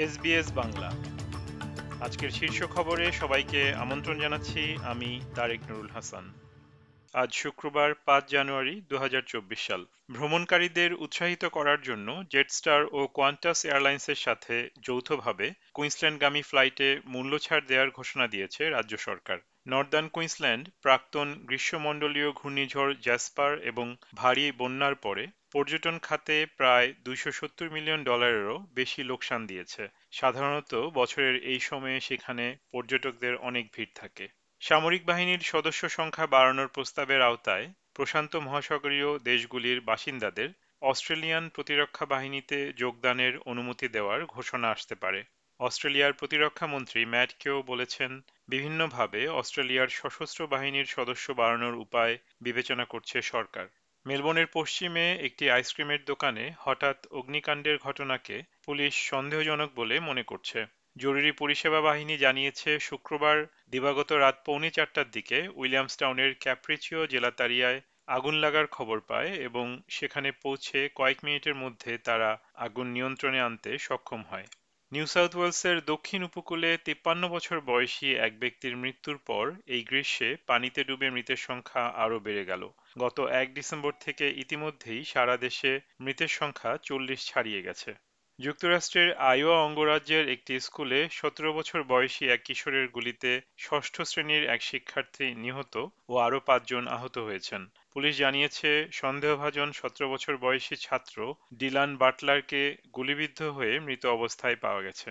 SBS Bangla. আজকের শীর্ষ খবরে সবাইকে আমন্ত্রণ জানাচ্ছি আমি তারেক নুরুল হাসান। আজ শুক্রবার পাঁচ জানুয়ারি দু হাজার চব্বিশ সাল। ভ্রমণকারীদের উৎসাহিত করার জন্য জেটস্টার ও কোয়ান্টাস এয়ারলাইন্সের সাথে যৌথভাবে কুইন্সল্যান্ডগামী ফ্লাইটে মূল্যছাড় দেওয়ার ঘোষণা দিয়েছে রাজ্য সরকার। নর্দার্ন কুইন্সল্যান্ড, প্রাক্তন গ্রীষ্মমণ্ডলীয় ঘূর্ণিঝড় জ্যাসপার এবং ভারী বন্যার পরে পর্যটন খাতে প্রায় দুইশ সত্তর মিলিয়ন ডলারেরও বেশি লোকসান দিয়েছে। সাধারণত বছরের এই সময়ে সেখানে পর্যটকদের অনেক ভিড় থাকে। সামরিক বাহিনীর সদস্য সংখ্যা বাড়ানোর প্রস্তাবের আওতায় প্রশান্ত মহাসাগরীয় দেশগুলির বাসিন্দাদের অস্ট্রেলিয়ান প্রতিরক্ষা বাহিনীতে যোগদানের অনুমতি দেওয়ার ঘোষণা আসতে পারে। অস্ট্রেলিয়ার প্রতিরক্ষা মন্ত্রী ম্যাট কেও বলেছেন, বিভিন্নভাবে অস্ট্রেলিয়ার সশস্ত্র বাহিনীর সদস্য বাড়ানোর উপায় বিবেচনা করছে সরকার। মেলবোর্নের পশ্চিমে একটি আইসক্রিমের দোকানে হঠাৎ অগ্নিকাণ্ডের ঘটনাকে পুলিশ সন্দেহজনক বলে মনে করছে। জরুরি পরিষেবা বাহিনী জানিয়েছে, শুক্রবার দিবাগত রাত পৌনে চারটার দিকে উইলিয়ামসটাউনের ক্যাপ্রিচিও জেলাতারিয়ায় আগুন লাগার খবর পায় এবং সেখানে পৌঁছে কয়েক মিনিটের মধ্যে তারা আগুন নিয়ন্ত্রণে আনতে সক্ষম হয়। নিউ সাউথ ওয়েলসের দক্ষিণ উপকূলে তিপ্পান্ন বছর বয়সী এক ব্যক্তির মৃত্যুর পর এই গ্রীষ্মে পানিতে ডুবে মৃতের সংখ্যা আরও বেড়ে গেল। গত এক ডিসেম্বর থেকে ইতিমধ্যেই সারা দেশে মৃতের সংখ্যা চল্লিশ ছাড়িয়ে গেছে। যুক্তরাষ্ট্রের আইওয়া অঙ্গরাজ্যের একটি স্কুলে সতেরো বছর বয়সী এক কিশোরের গুলিতে ষষ্ঠ শ্রেণির এক শিক্ষার্থী নিহত ও আরও পাঁচজন আহত হয়েছেন। পুলিশ জানিয়েছে, সন্দেহভাজন সতেরো বছর বয়সী ছাত্র ডিলান বাটলারকে গুলিবিদ্ধ হয়ে মৃত অবস্থায় পাওয়া গেছে।